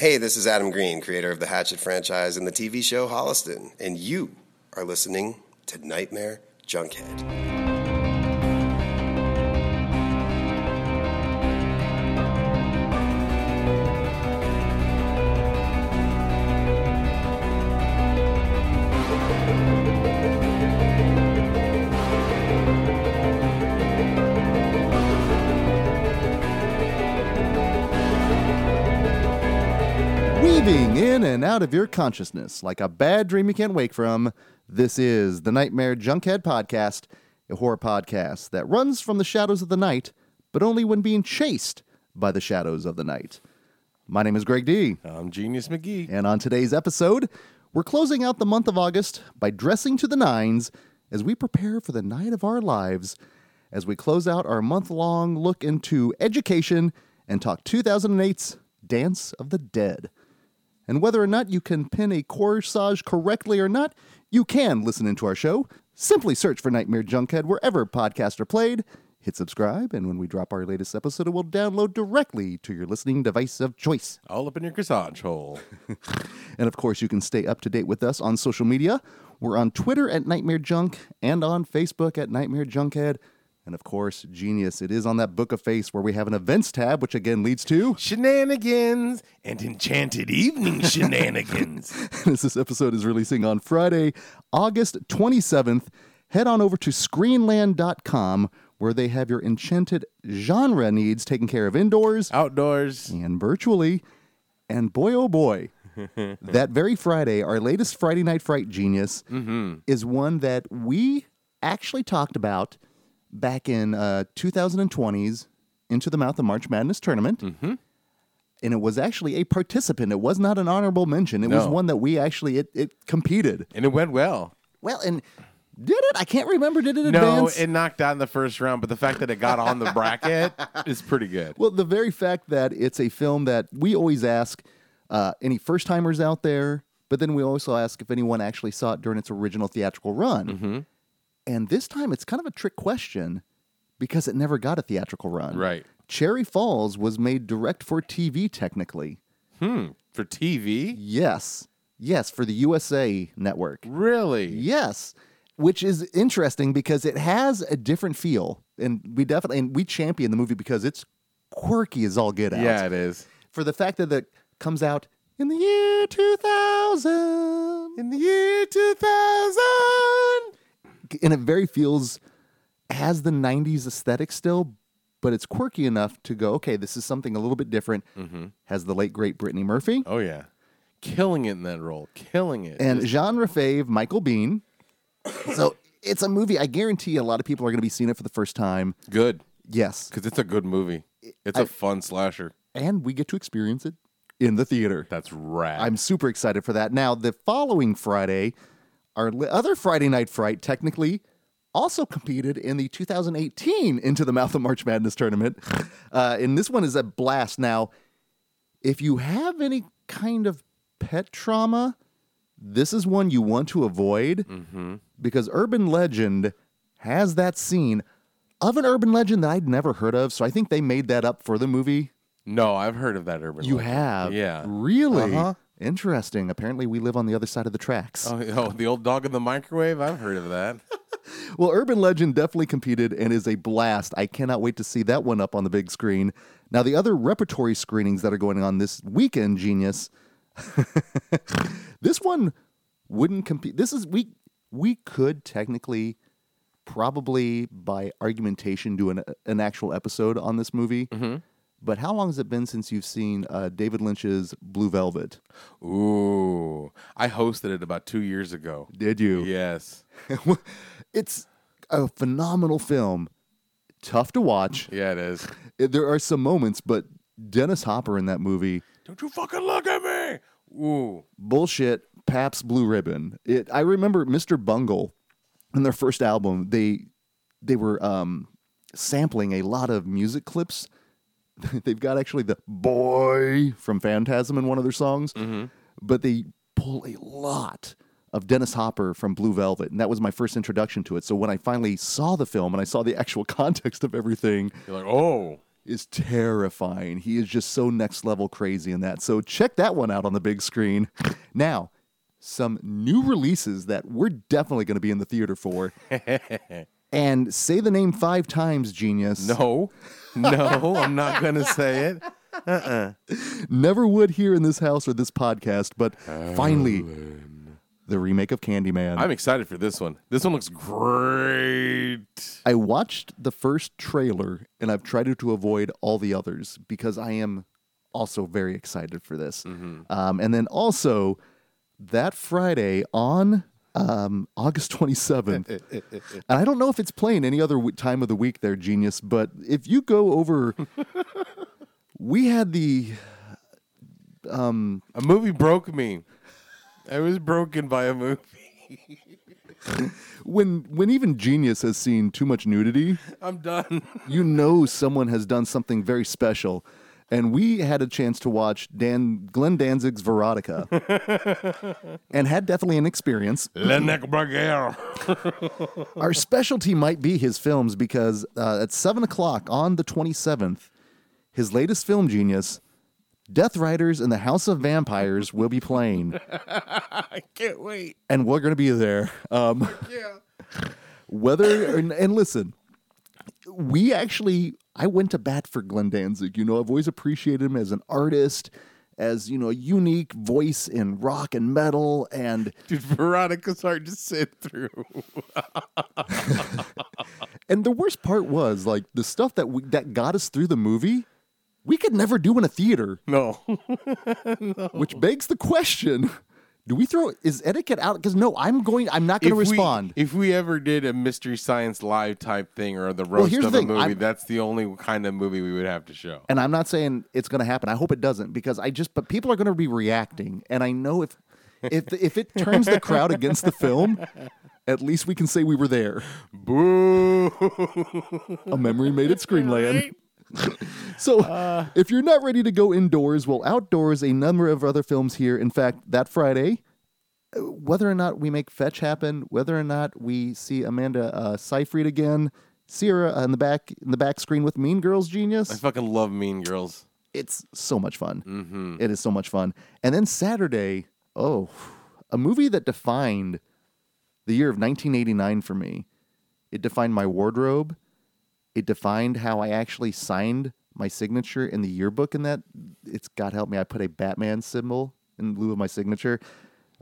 Hey, this is Adam Green, creator of the Hatchet franchise and the TV show Holliston, and you are listening to Nightmare Junkhead. Out of your consciousness like a bad dream you can't wake from, this is the Nightmare Junkhead Podcast, a horror podcast that runs from the shadows of the night, but only when being chased by the shadows of the night. My name is Greg D, I'm Genius McGee. and on today's episode, we're closing out the month of August by dressing to the nines as we prepare for the night of our lives as we close out our month long look into education and talk 2008's Dance of the Dead. And whether or not you can pin a corsage correctly or not, you can listen into our show. Simply search for Nightmare Junkhead wherever podcasts are played. Hit subscribe, and when we drop our latest episode, it will download directly to your listening device of choice. All up in your corsage hole. And of course, you can stay up to date with us on social media. We're on Twitter at Nightmare Junk and on Facebook at Nightmare Junkhead. And of course, Genius, it is on that Book of Face where we have an events tab, which again leads to. Shenanigans and enchanted evening shenanigans. as this episode is releasing on Friday, August 27th, head on over to screenland.com where they have your enchanted genre needs taken care of indoors Outdoors. and virtually. And boy, oh boy, that very Friday, our latest Friday Night Fright Genius mm-hmm. is one that we actually talked about back in uh, 2020's Into the Mouth of March Madness tournament. And it was actually a participant. It was not an honorable mention. It was one that we actually it, it competed. And it went well. Well, and did it? I can't remember. Did it advance? No, it knocked out in the first round, but the fact that it got on the bracket is pretty good. Well, the very fact that it's a film that we always ask uh, any first timers out there, but then we also ask if anyone actually saw it during its original theatrical run. Mm-hmm. And this time it's kind of a trick question because it never got a theatrical run. Right. Cherry Falls was made direct for TV, technically. Hmm. For TV? Yes. Yes, for the USA network. Really? Yes, which is interesting because it has a different feel, and we definitely and we champion the movie because it's quirky as all get out. Yeah, it is. For the fact that it comes out in the year two thousand, In the year 2000. And it very feels has the '90s aesthetic still, but it's quirky enough to go, okay, this is something a little bit different. Mm-hmm. Has the late great Brittany Murphy Oh, yeah. Killing it in that role. Killing it. and Just- genre fave Michael Biehn. so it's a movie. I guarantee a lot of people are going to be seeing it for the first time. good. Yes, Because it's a good movie. It's a fun slasher. and we get to experience it in the theater. That's rad. I'm super excited for that. Now, the following Friday, our other Friday Night Fright technically also competed in the 2018 Into the Mouth of March Madness tournament. Uh, and this one is a blast. Now, if you have any kind of pet trauma, this is one you want to avoid because Urban Legend has that scene of an urban legend that I'd never heard of. So I think they made that up for the movie. no, I've heard of that urban Legend. You legend. have? Yeah. Really? Uh-huh. Interesting. Apparently, we live on the other side of the tracks. Oh, oh, the old dog in the microwave? I've heard of that. Well, Urban Legend definitely competed and is a blast. I cannot wait to see that one up on the big screen. Now, the other repertory screenings that are going on this weekend, Genius, this one wouldn't compete. This is, we, we could technically, probably by argumentation, do an, an actual episode on this movie. Mm-hmm. But how long has it been since you've seen uh, David Lynch's Blue Velvet? Ooh. I hosted it about two years ago. Did you? Yes. it's a phenomenal film. Tough to watch. Yeah, it is. There are some moments, but Dennis Hopper in that movie, Don't you fucking look at me. Ooh. bullshit. Pabst Blue Ribbon. It. I remember Mr. Bungle in their first album. They they were um, sampling a lot of music clips. They've got actually the boy from Phantasm in one of their songs, mm-hmm. but they pull a lot of Dennis Hopper from Blue Velvet, and that was my first introduction to it. So when I finally saw the film and I saw the actual context of everything, You're like, oh. is terrifying. He is just so next level crazy in that. So check that one out on the big screen. Now, some new releases that we're definitely going to be in the theater for. And say the name five times, genius. No, no, I'm not gonna say it. Uh-uh. Never would here in this house or this podcast, but finally, the remake of Candyman. I'm excited for this one. This one looks great. I watched the first trailer and I've tried to avoid all the others because I am also very excited for this. Um, and then also that Friday on um, August 27th, and I don't know if it's playing any other w- time of the week there, genius, but if you go over, we had the Um, A movie broke me. I was broken by a movie. when when even genius has seen too much nudity. I'm done. you know someone has done something very special. And we had a chance to watch Dan Glenn Danzig's Verotika, and had definitely an experience. Our specialty might be his films because uh, at seven o'clock on the twenty seventh, his latest film genius, Death Riders and the House of Vampires, will be playing, I can't wait. and we're going to be there. Um, Yeah. whether and, and listen we actually i went to bat for glenn danzig you know i've always appreciated him as an artist as you know a unique voice in rock and metal and Dude, Verotika's hard to sit through. and the worst part was like the stuff that we, that got us through the movie we could never do in a theater No. which begs the question do we throw is etiquette out because no i'm going i'm not going to If we- respond if we ever did a mystery science live type thing or the roast here's of the a movie, I'm- that's the only kind of movie we would have to show. and I'm not saying it's going to happen. I hope it doesn't because I just but people are going to be reacting, and I know if if if it turns the crowd against the film, at least we can say we were there. Boo! A memory made at Screenland. so, if you're not ready to go indoors, well, outdoors, a number of other films here. In fact, that Friday, uh, whether or not we make Fetch happen, whether or not we see Amanda uh, Seyfried again, Sierra in the back in the back screen with Mean Girls Genius. I fucking love Mean Girls. it's so much fun. It is so much fun. And then Saturday, oh, a movie that defined the year of 1989 for me. It defined my wardrobe. It defined how I actually signed my signature in the yearbook. In that, it's God help me, I put a Batman symbol in lieu of my signature.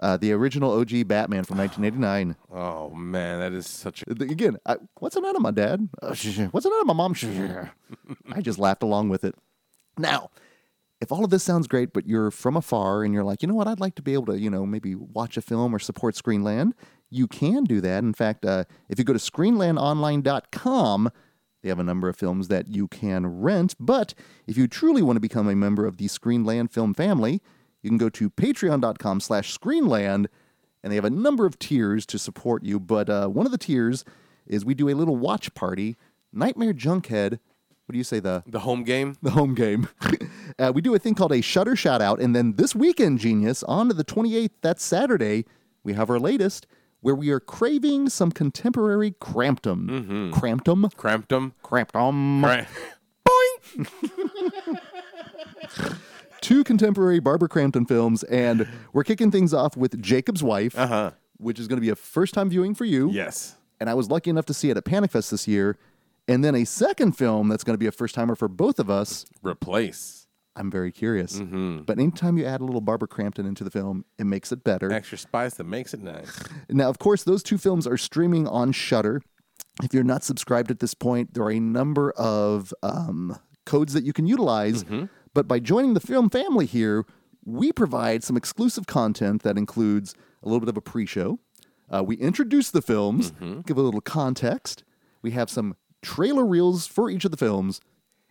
Uh, the original OG Batman from 1989. Oh man, that is such a Again, I, what's the name of my dad? Uh, what's the name of my mom? I just laughed along with it. Now, if all of this sounds great, but you're from afar and you're like, you know what, I'd like to be able to, you know, maybe watch a film or support Screenland, you can do that. In fact, uh, if you go to screenlandonline.com, they have a number of films that you can rent. But if you truly want to become a member of the Screenland film family, you can go to patreon.com slash screenland and they have a number of tiers to support you. But uh, one of the tiers is we do a little watch party. Nightmare Junkhead. What do you say the the home game. the home game? uh, we do a thing called a Shudder shout out, and then this weekend, genius, on to the 28th. That's Saturday. We have our latest where we are craving some contemporary Crampton. Crampton. Cramped them. Crampton. Right. Two contemporary Barbara Crampton films, and we're kicking things off with Jacob's Wife, Uh-huh. which is going to be a first time viewing for you. Yes. and I was lucky enough to see it at Panic Fest this year. And then a second film that's going to be a first timer for both of us. Replace. I'm very curious. Mm-hmm. But anytime you add a little Barbara Crampton into the film, it makes it better. Extra spice that makes it nice. Now, of course, those two films are streaming on Shudder. If you're not subscribed at this point, there are a number of um, codes that you can utilize. But by joining the film family here, we provide some exclusive content that includes a little bit of a pre-show. Uh, we introduce the films, give a little context. We have some trailer reels for each of the films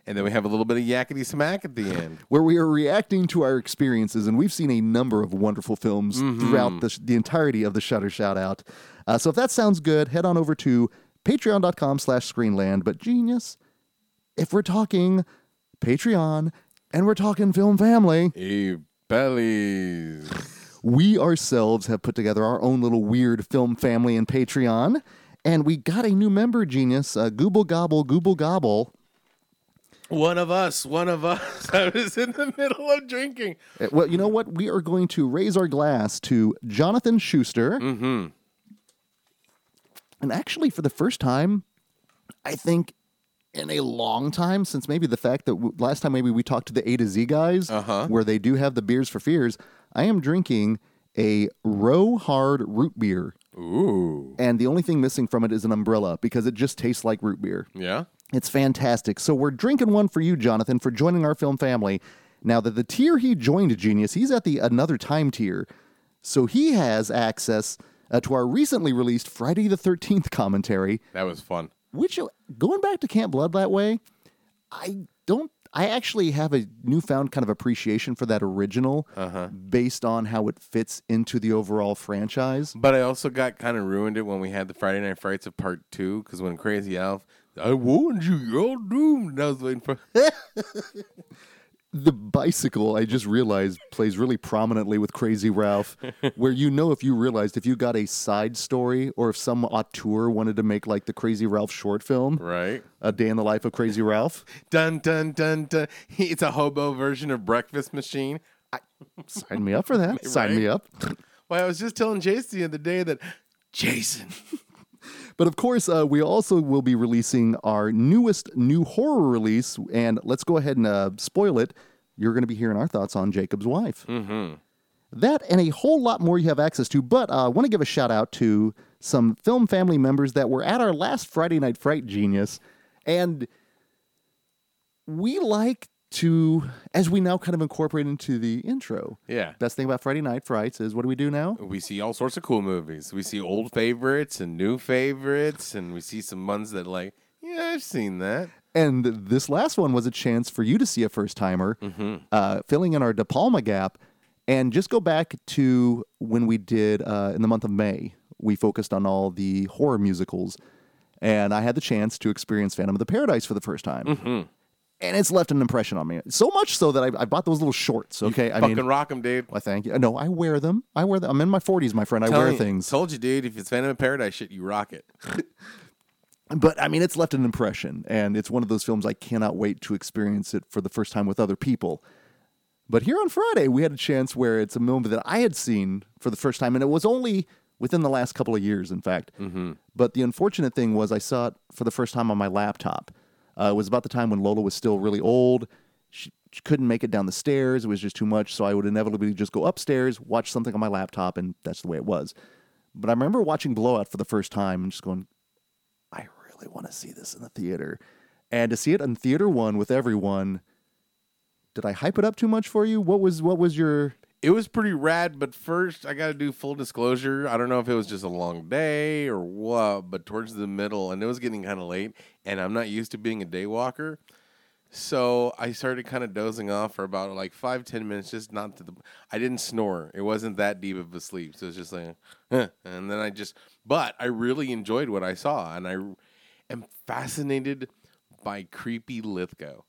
And then we have a little bit of yakety smack at the end. where we are reacting to our experiences, and we've seen a number of wonderful films throughout the, the entirety of the Shudder Shout Out. Uh, so if that sounds good, head on over to patreon.com slash screenland. But genius, if we're talking Patreon and we're talking film family, Hey, bellies. we ourselves have put together our own little weird film family in Patreon. And we got a new member, genius, uh, Gooble Gobble, Gooble Gobble. One of us, one of us. I was in the middle of drinking. Uh, Well, you know what? We are going to raise our glass to Jonathan Schuster. Mm-hmm. And actually, for the first time, I think in a long time, since maybe the fact that w- last time maybe we talked to the A to Z guys, Uh-huh. where they do have the beers for fears, I am drinking a Row Hard root beer. Ooh. And the only thing missing from it is an umbrella because it just tastes like root beer. Yeah. It's fantastic. So we're drinking one for you, Jonathan, for joining our film family. Now that the tier he joined, Genius, he's at the another time tier, so he has access uh, to our recently released Friday the Thirteenth commentary. That was fun. Which uh, going back to Camp Blood that way, I don't. I actually have a newfound kind of appreciation for that original, based on how it fits into the overall franchise. But I also got kind of ruined it when we had the Friday Night Frights of Part Two because when Crazy Ralph, I warned you, you're all doomed. I was waiting for. The bicycle, I just realized, plays really prominently with Crazy Ralph, where you know if you realized if you got a side story or if some auteur wanted to make like the Crazy Ralph short film, right. A Day in the Life of Crazy Ralph, Dun dun dun dun. It's a hobo version of Breakfast Machine. sign me up for that. Sign me up. Well, I was just telling Jason the other day that Jason. But of course, uh, we also will be releasing our newest new horror release, and let's go ahead and uh, spoil it. You're going to be hearing our thoughts on Jacob's wife. Mm-hmm. That and a whole lot more you have access to. But uh, I want to give a shout out to some film family members that were at our last Friday Night Fright Genius, and we like to, as we now kind of incorporate into the intro. Yeah. Best thing about Friday Night Frights is what do we do now? We see all sorts of cool movies. We see old favorites and new favorites, and we see some ones that like, yeah, I've seen that. And this last one was a chance for you to see a first timer, uh, filling in our De Palma gap. And just go back to when we did uh, in the month of May, we focused on all the horror musicals. And I had the chance to experience Phantom of the Paradise for the first time. And it's left an impression on me. So much so that I, I bought those little shorts. Okay. I Fucking mean, them, dude. I thank you. No, I wear them. I wear them. I'm in my 40s, my friend. I Telling wear you- things. Told you, dude. If it's Phantom of Paradise shit, you rock it. but I mean, it's left an impression, and it's one of those films I cannot wait to experience it for the first time with other people. But here on Friday, we had a chance where it's a movie that I had seen for the first time, and it was only within the last couple of years, in fact. Mm-hmm. But the unfortunate thing was, I saw it for the first time on my laptop. Uh, it was about the time when Lola was still really old. She, she couldn't make it down the stairs; it was just too much. So I would inevitably just go upstairs, watch something on my laptop, and that's the way it was. But I remember watching Blowout for the first time and just going, I really want to see this in the theater. And to see it in theater one with everyone, did I hype it up too much for you? What was what was your It was pretty rad, but first I got to do full disclosure. I don't know if it was just a long day or what, but towards the middle, and it was getting kind of late, and I'm not used to being a day walker. So I started kind of dozing off for about like five, ten minutes, just not to the. I didn't snore. It wasn't that deep of a sleep, so it's just like, huh. and then I just. But I really enjoyed what I saw, and I am fascinated by creepy Lithgow.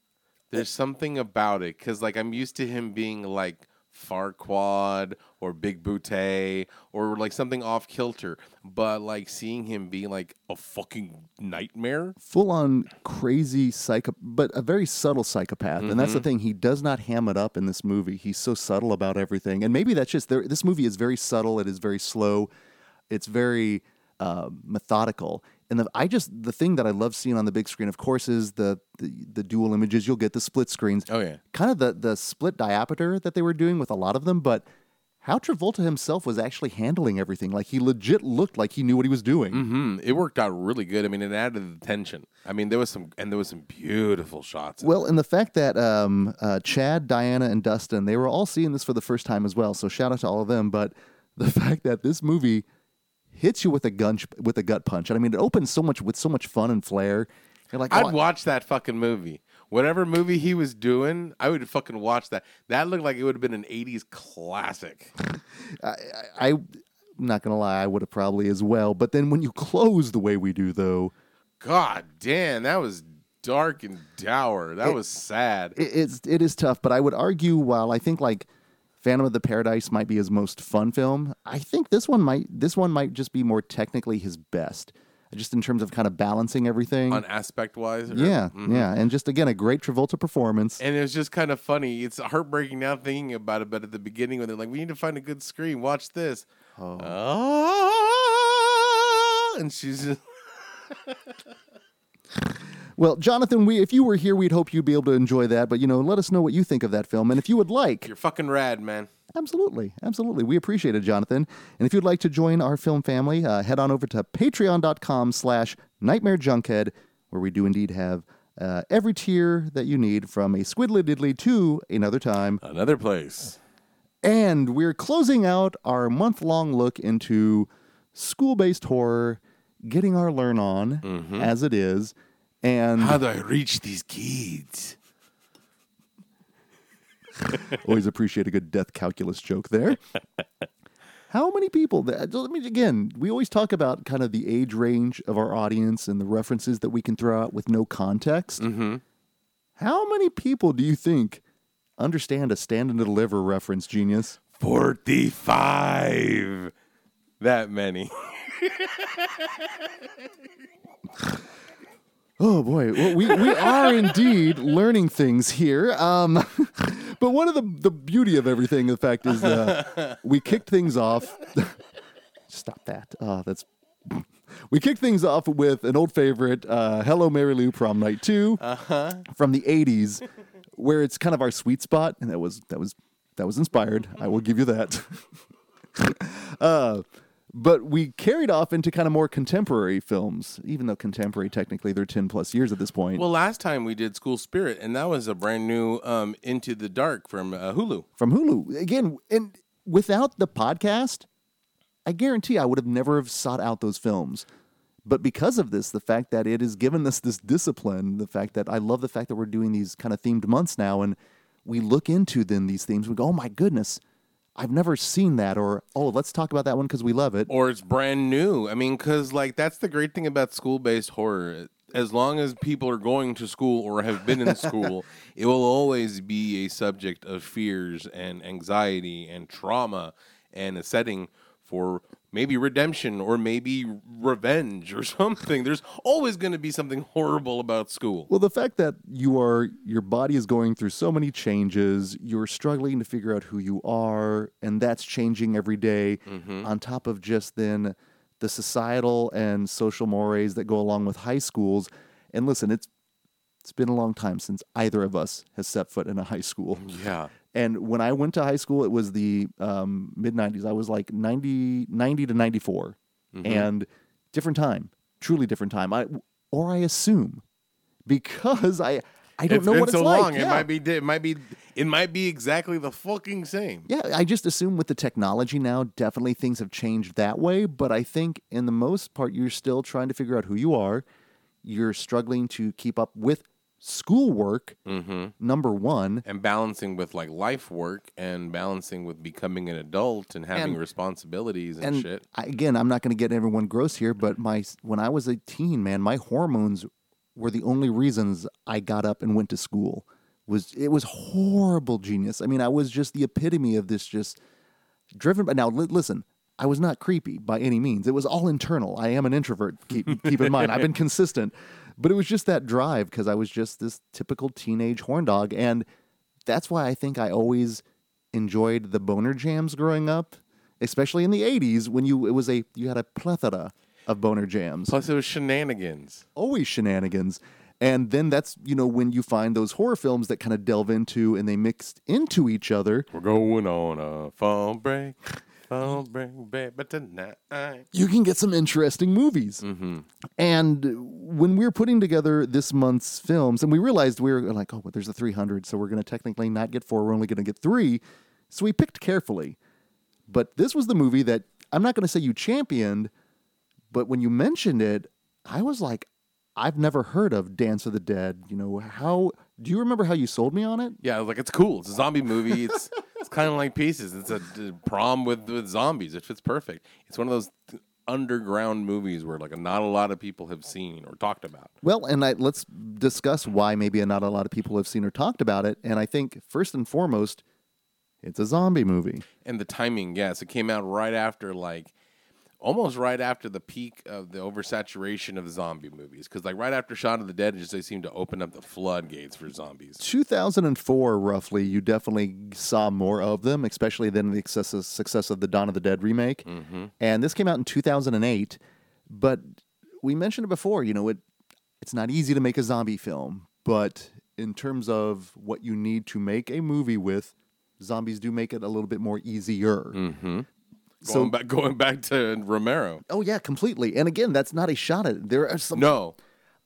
There's something about it because, like, I'm used to him being like Farquaad or Big Booty or like something off kilter, but like seeing him be like a fucking nightmare. full on crazy psycho but a very subtle psychopath. And that's the thing, he does not ham it up in this movie. He's so subtle about everything. And maybe that's just there this movie is very subtle, it is very slow, it's very uh, methodical. And the, I just the thing that I love seeing on the big screen, of course, is the, the the dual images. You'll get the split screens. Oh, yeah. kind of the the split diameter that they were doing with a lot of them. But how Travolta himself was actually handling everything, like he legit looked like he knew what he was doing. Hmm. It worked out really good. I mean, it added the tension. I mean, there was some and there was some beautiful shots. Well, and the fact that um, uh, Chad, Diana, and Dustin, they were all seeing this for the first time as well. So shout out to all of them. But the fact that this movie hits you with a gun with a gut punch, and I mean, it opens so much with so much fun and flair. You're like, I'd oh, watch that fucking movie. Whatever movie he was doing, I would fucking watch that. That looked like it would have been an '80s classic. I, I, I'm not gonna lie, I would have probably as well. But then when you close the way we do, though, God damn, that was dark and dour. That was sad. it, it's it is tough. But I would argue, while I think like Phantom of the Paradise might be his most fun film, I think this one might this one might just be more technically his best. just in terms of kind of balancing everything. on aspect wise. yeah, mm-hmm. yeah, and just again a great Travolta performance. And it was just kind of funny. It's heartbreaking now thinking about it, but at the beginning when they're like, "We need to find a good scream. Watch this." Oh. Ah! And she's just Well, Jonathan, we if you were here, we'd hope you'd be able to enjoy that. But you know, let us know what you think of that film, and if you would like, you're fucking rad, man. Absolutely. Absolutely. We appreciate it, Jonathan. And if you'd like to join our film family, uh, head on over to patreon.com slash nightmare junkhead, where we do indeed have uh, every tier that you need from a squiddly diddly to another time. Another place. And we're closing out our month long look into school based horror, getting our learn on as it is. And How do I reach these kids? Always appreciate a good death calculus joke there. How many people? that- Let me again. We always talk about kind of the age range of our audience and the references that we can throw out with no context. Mm-hmm. How many people do you think understand a stand and deliver reference, genius? 45. That many. Oh boy, well, we we are indeed learning things here. Um, but one of the the beauty of everything, the fact is, uh, we kicked things off. Stop that. Oh, that's. We kicked things off with an old favorite, uh, "Hello Mary Lou" Prom Night 2 from the '80s, where it's kind of our sweet spot, and that was that was that was inspired. I will give you that. uh, but we carried off into kind of more contemporary films, even though contemporary technically they're 10 plus years at this point. Well, last time we did School Spirit, and that was a brand new um, Into the Dark from uh, Hulu. from Hulu. Again, and without the podcast, I guarantee I would have never have sought out those films. But because of this, the fact that it has given us this discipline, the fact that I love the fact that we're doing these kind of themed months now, and we look into then these themes, we go, oh my goodness, I've never seen that, or oh, let's talk about that one because we love it. Or it's brand new. I mean, because, like, that's the great thing about school based horror. As long as people are going to school or have been in school, it will always be a subject of fears and anxiety and trauma and a setting for maybe redemption or maybe revenge or something. There's always going to be something horrible about school. Well, the fact that you are your body is going through so many changes, you're struggling to figure out who you are, and that's changing every day, mm-hmm. On top of just then the societal and social mores that go along with high schools. And listen, it's it's been a long time since either of us has set foot in a high school. Yeah. And when I went to high school, it was the um, mid 90s. I was like 90, 90 to 94. And different time, truly different time. I, or I assume because I, I don't It's know what so it's like. long. It might be. It might be. It might be exactly the fucking same. Yeah, I just assume with the technology now, definitely things have changed that way. But I think in the most part, you're still trying to figure out who you are. You're struggling to keep up with schoolwork, mm-hmm. number one. and balancing with like life work and balancing with becoming an adult and having And- responsibilities and, and shit. I, again, I'm not going to get everyone gross here, but my when I was a teen, man, my hormones were the only reasons I got up and went to school. Was it was horrible, genius. I mean, I was just the epitome of this, just driven. But now, li- listen, I was not creepy by any means. It was all internal. I am an introvert. Keep keep in mind, I've been consistent, but it was just that drive because I was just this typical teenage horn dog, and that's why I think I always enjoyed the boner jams growing up, especially in the '80s when you it was a you had a plethora of boner jams, Plus, it was shenanigans. always shenanigans. And then that's you know when you find those horror films that kind of delve into and they mixed into each other. We're going on a phone break, break, baby tonight. you can get some interesting movies. Mm-hmm. And when we were putting together this month's films, and we realized we were like, oh, but there's a 300, so we're going to technically not get four, we're only going to get three. So we picked carefully. But this was the movie that I'm not going to say you championed, but when you mentioned it, I was like, I've never heard of Dance of the Dead. You know, how do you remember how you sold me on it? Yeah, I was like it's cool. It's a zombie movie. It's it's kind of like Pieces. It's a, d- prom with with zombies. It fits perfect. It's one of those th- underground movies where like not a lot of people have seen or talked about. Well, and I, let's discuss why maybe not a lot of people have seen or talked about it. And I think first and foremost, it's a zombie movie. And the timing, yes, it came out right after like almost right after the peak of the oversaturation of zombie movies. Because like right after Shaun of the Dead, it just they seem to open up the floodgates for zombies. 2004, roughly, you definitely saw more of them, especially then the success, success of the Dawn of the Dead remake. Mm-hmm. And this came out in 2008. But we mentioned it before, you know, it it's not easy to make a zombie film, but in terms of what you need to make a movie with, zombies do make it a little bit more easier. So going back, going back to Romero. Oh yeah, completely. And again, that's not a shot at it. There are some. No,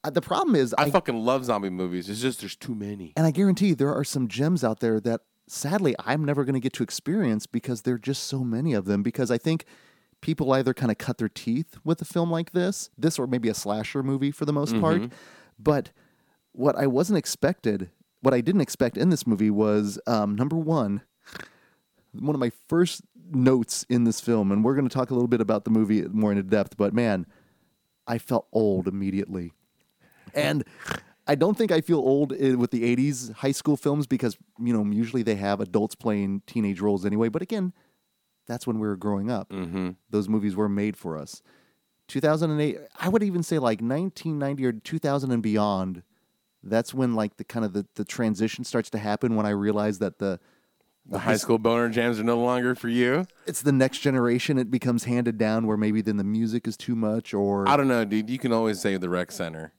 Uh, the problem is, I, I, fucking love zombie movies. It's just there's too many. and I guarantee you there are some gems out there that sadly I'm never going to get to experience because there are just so many of them. Because I think people either kind of cut their teeth with a film like this, this or maybe a slasher movie for the most part. But what I wasn't expected, what I didn't expect in this movie was um, number one, one of my first notes in this film, and we're going to talk a little bit about the movie more in depth, but man, I felt old immediately. And I don't think I feel old with the 80s high school films because, you know, usually they have adults playing teenage roles anyway. But again, that's when we were growing up. Mm-hmm. Those movies were made for us. 2008, I would even say like 1990 or 2000 and beyond. That's when like the kind of the, the transition starts to happen when I realized that the The high school boner jams are no longer for you. it's the next generation. It becomes handed down where maybe then the music is too much or I don't know, dude. You can always say the rec center.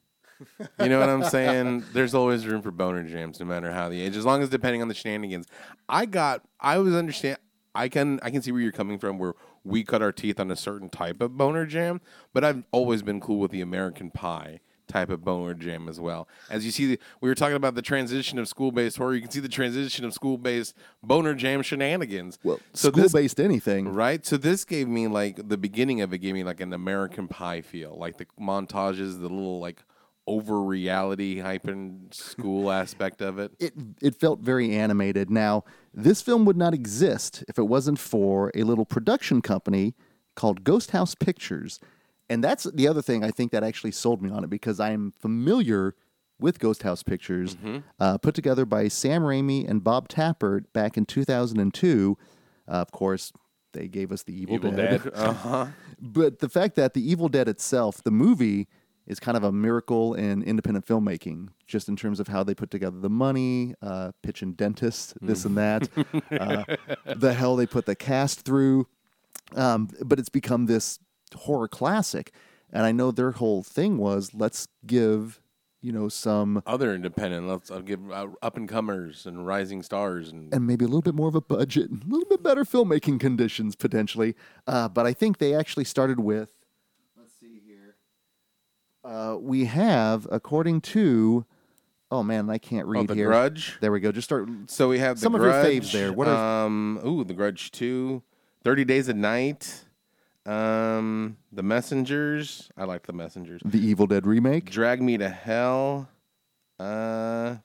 You know what I'm saying? There's always room for boner jams, no matter how the age, as long as depending on the shenanigans. I got, I was understand. I can, I can see where you're coming from. Where we cut our teeth on a certain type of boner jam, but I've always been cool with the American Pie type of boner jam as well. As you see, the, we were talking about the transition of school-based horror. You can see the transition of school-based boner jam shenanigans. well so school based anything. Right. So this gave me like the beginning of it gave me like an American Pie feel, like the montages, the little like over reality hyping school aspect of it. it it felt very animated. Now, this film would not exist if it wasn't for a little production company called Ghost House Pictures. And that's the other thing I think that actually sold me on it because I'm familiar with Ghost House Pictures, uh, put together by Sam Raimi and Bob Tapert back in 2002. Uh, of course, they gave us The Evil, Evil Dead. Dead. Uh huh. But the fact that The Evil Dead itself, the movie, is kind of a miracle in independent filmmaking, just in terms of how they put together the money, uh, pitching dentists, this and that, uh, the hell they put the cast through. Um, but it's become this horror classic. And I know their whole thing was let's give, you know, some, Other independent. Let's I'll give uh, up and comers and rising stars and and maybe a little bit more of a budget, a little bit better filmmaking conditions potentially. Uh, but I think they actually started with, let's see here. Uh, we have, according to, oh man, I can't read oh, the here. Grudge. There we go. Just start. So we have the Some of your Grudge, faves there. What are- um? Ooh, the Grudge two. Thirty Days a Night. Um, the Messengers. I like the Messengers. The Evil Dead remake. Drag Me to Hell. Uh,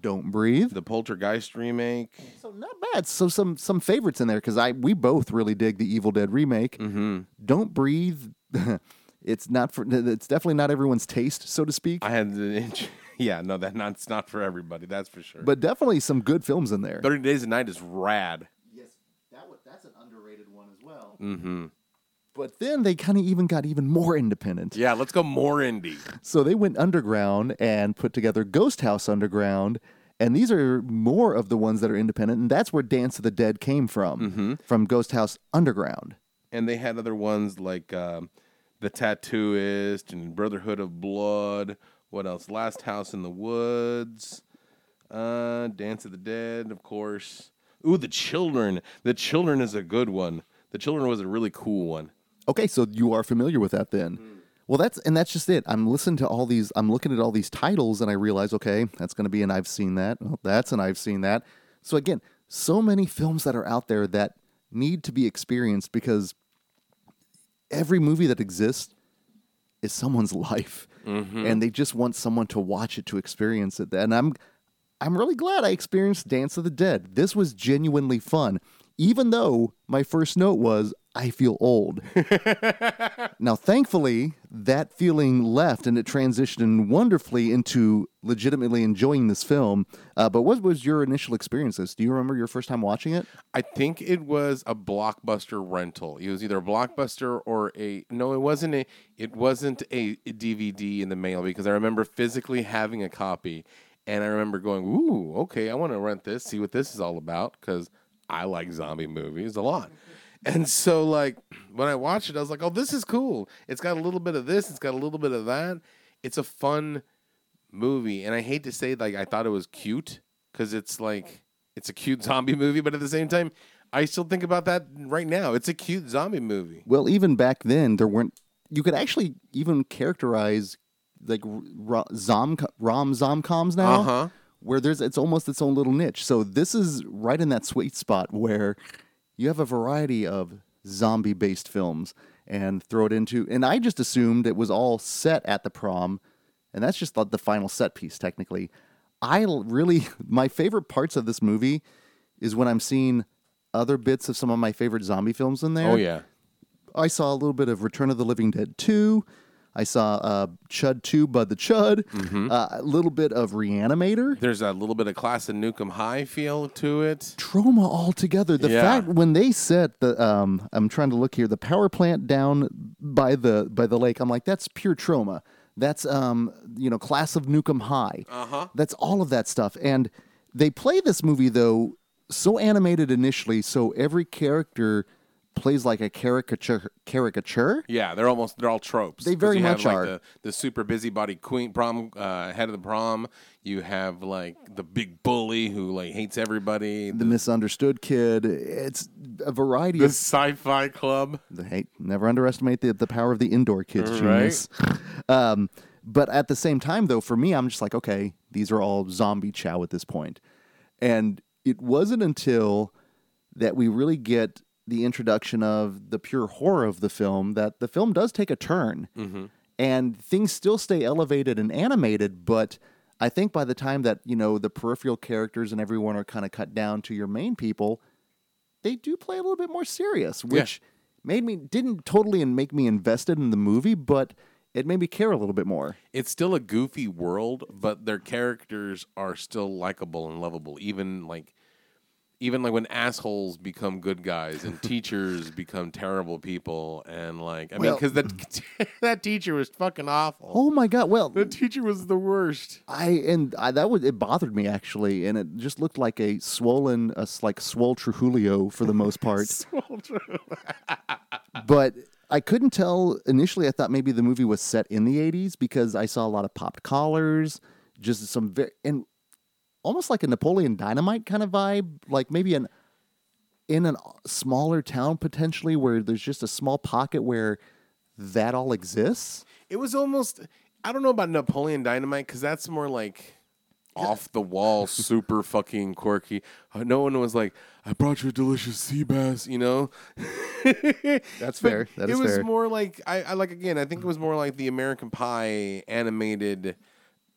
Don't breathe. the Poltergeist remake. So not bad. So some some favorites in there because I we both really dig the Evil Dead remake. Mm-hmm. Don't breathe. it's not for. It's definitely not everyone's taste, so to speak. I had the yeah, no, that not it's not for everybody. That's for sure. but definitely some good films in there. Thirty Days a Night is rad. Yes, that that's an underrated one as well. Mm-hmm. But then they kind of even got even more independent. Yeah, let's go more indie. So they went underground and put together Ghost House Underground. And these are more of the ones that are independent. And that's where Dance of the Dead came from, from Ghost House Underground. And they had other ones like um, the Tattooist and Brotherhood of Blood. What else? Last House in the Woods. Uh, Dance of the Dead, of course. Ooh, the Children. The Children is a good one. The Children was a really cool one. Okay, so you are familiar with that then. Hmm. Well, that's and that's just it. I'm listening to all these. I'm looking at all these titles, and I realize, okay, that's going to be an I've seen that. Oh, that's an I've seen that. So again, so many films that are out there that need to be experienced because every movie that exists is someone's life, mm-hmm. and they just want someone to watch it to experience it. And I'm I'm really glad I experienced Dance of the Dead. This was genuinely fun. even though my first note was, I feel old. now, thankfully, that feeling left and it transitioned wonderfully into legitimately enjoying this film. Uh, but what was your initial experiences? Do you remember your first time watching it? I think it was a blockbuster rental. It was either a blockbuster or a no. It wasn't a. It wasn't a DVD in the mail because I remember physically having a copy, and I remember going, "Ooh, okay, I want to rent this, see what this is all about," because I like zombie movies a lot. And so, like, when I watched it, I was like, "Oh, this is cool. It's got a little bit of this. It's got a little bit of that. It's a fun movie." And I hate to say, like, I thought it was cute because it's like it's a cute zombie movie, but at the same time, I still think about that right now. It's a cute zombie movie. Well, even back then, there weren't. You could actually even characterize like ro- zom rom zomcoms now, Uh-huh. where there's it's almost its own little niche. So this is right in that sweet spot where you have a variety of zombie based films and throw it into. And I just assumed it was all set at the prom, and that's just the, the final set piece technically. I really my favorite parts of this movie is when I'm seeing other bits of some of my favorite zombie films in oh, there. Oh yeah. I saw a little bit of Return of the Living Dead 2. I saw uh, Chud 2, Bud the Chud. Mm-hmm. Uh, a little bit of Reanimator. There's a little bit of Class of Nuke 'Em High feel to it. Troma altogether. The Yeah. fact when they set the um, I'm trying to look here, the power plant down by the by the lake. I'm like, that's pure Troma. That's um, you know, Class of Nuke 'Em High. Uh-huh. That's all of that stuff. And they play this movie though so animated initially, so every character plays like a caricature caricature. Yeah, they're almost they're all tropes. They very you have, much like, are. The, the super busybody queen prom uh, head of the prom. You have like the big bully who like hates everybody. the The, misunderstood kid. It's a variety the of. sci-fi club. The, hey, never underestimate the, the power of the indoor kids Right. genius. Um, but at the same time, though, for me, I'm just like, okay, these are all zombie chow at this point. And it wasn't until that we really get the introduction of the pure horror of the film that the film does take a turn. Mm-hmm. And things still stay elevated and animated, but I think by the time that, you know, the peripheral characters and everyone are kind of cut down to your main people, they do play a little bit more serious, which made me didn't totally and make me invested in the movie, but it made me care a little bit more. It's still a goofy world, but their characters are still likable and lovable. Even like, even like when assholes become good guys and teachers become terrible people, and like, I mean, because that mm. that teacher was fucking awful. Oh my god! Well, The teacher was the worst. I and I, that was it bothered me actually, and it just looked like a swollen, a, like swole Trujillo for the most part. but I couldn't tell initially. I thought maybe the movie was set in the '80s because I saw a lot of popped collars, just some very and almost like a Napoleon Dynamite kind of vibe, like maybe an in a smaller town potentially where there's just a small pocket where that all exists. It was almost I don't know about Napoleon Dynamite because that's more like off the wall, super fucking quirky. Uh, no one was like, "I brought you a delicious sea bass," you know. That's fair. That it was fair. more like I, I like again. I think it was more like the American Pie animated